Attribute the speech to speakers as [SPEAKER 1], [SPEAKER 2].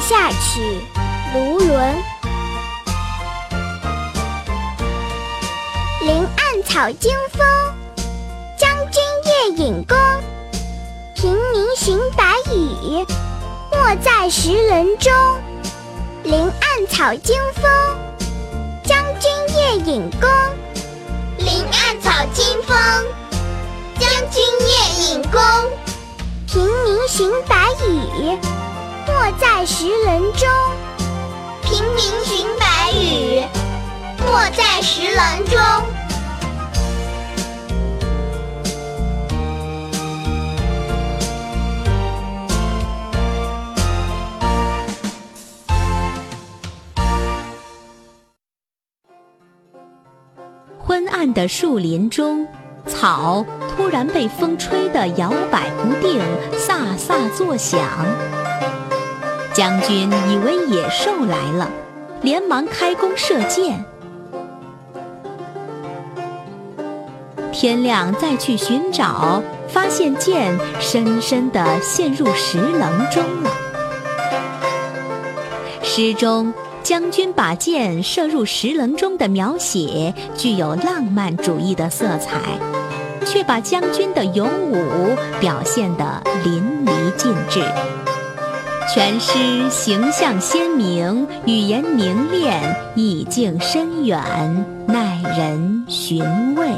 [SPEAKER 1] 下曲·卢纶。林暗草惊风，将军夜引弓。平明行白羽，没在石棱中。林暗草惊风，将军夜引弓。
[SPEAKER 2] 林暗草惊风，将军夜引弓。
[SPEAKER 1] 平明行白羽，没在石棱中。
[SPEAKER 2] 平明寻白羽，没在石棱中。
[SPEAKER 3] 昏暗的树林中，草突然被风吹得摇摆不定，飒飒作响。将军以为野兽来了，连忙开弓射箭。天亮再去寻找，发现箭深深地陷入石棱中了。诗中。将军把箭射入石棱中的描写具有浪漫主义的色彩，却把将军的勇武表现得淋漓尽致。全诗形象鲜明，语言凝练，意境深远，耐人寻味。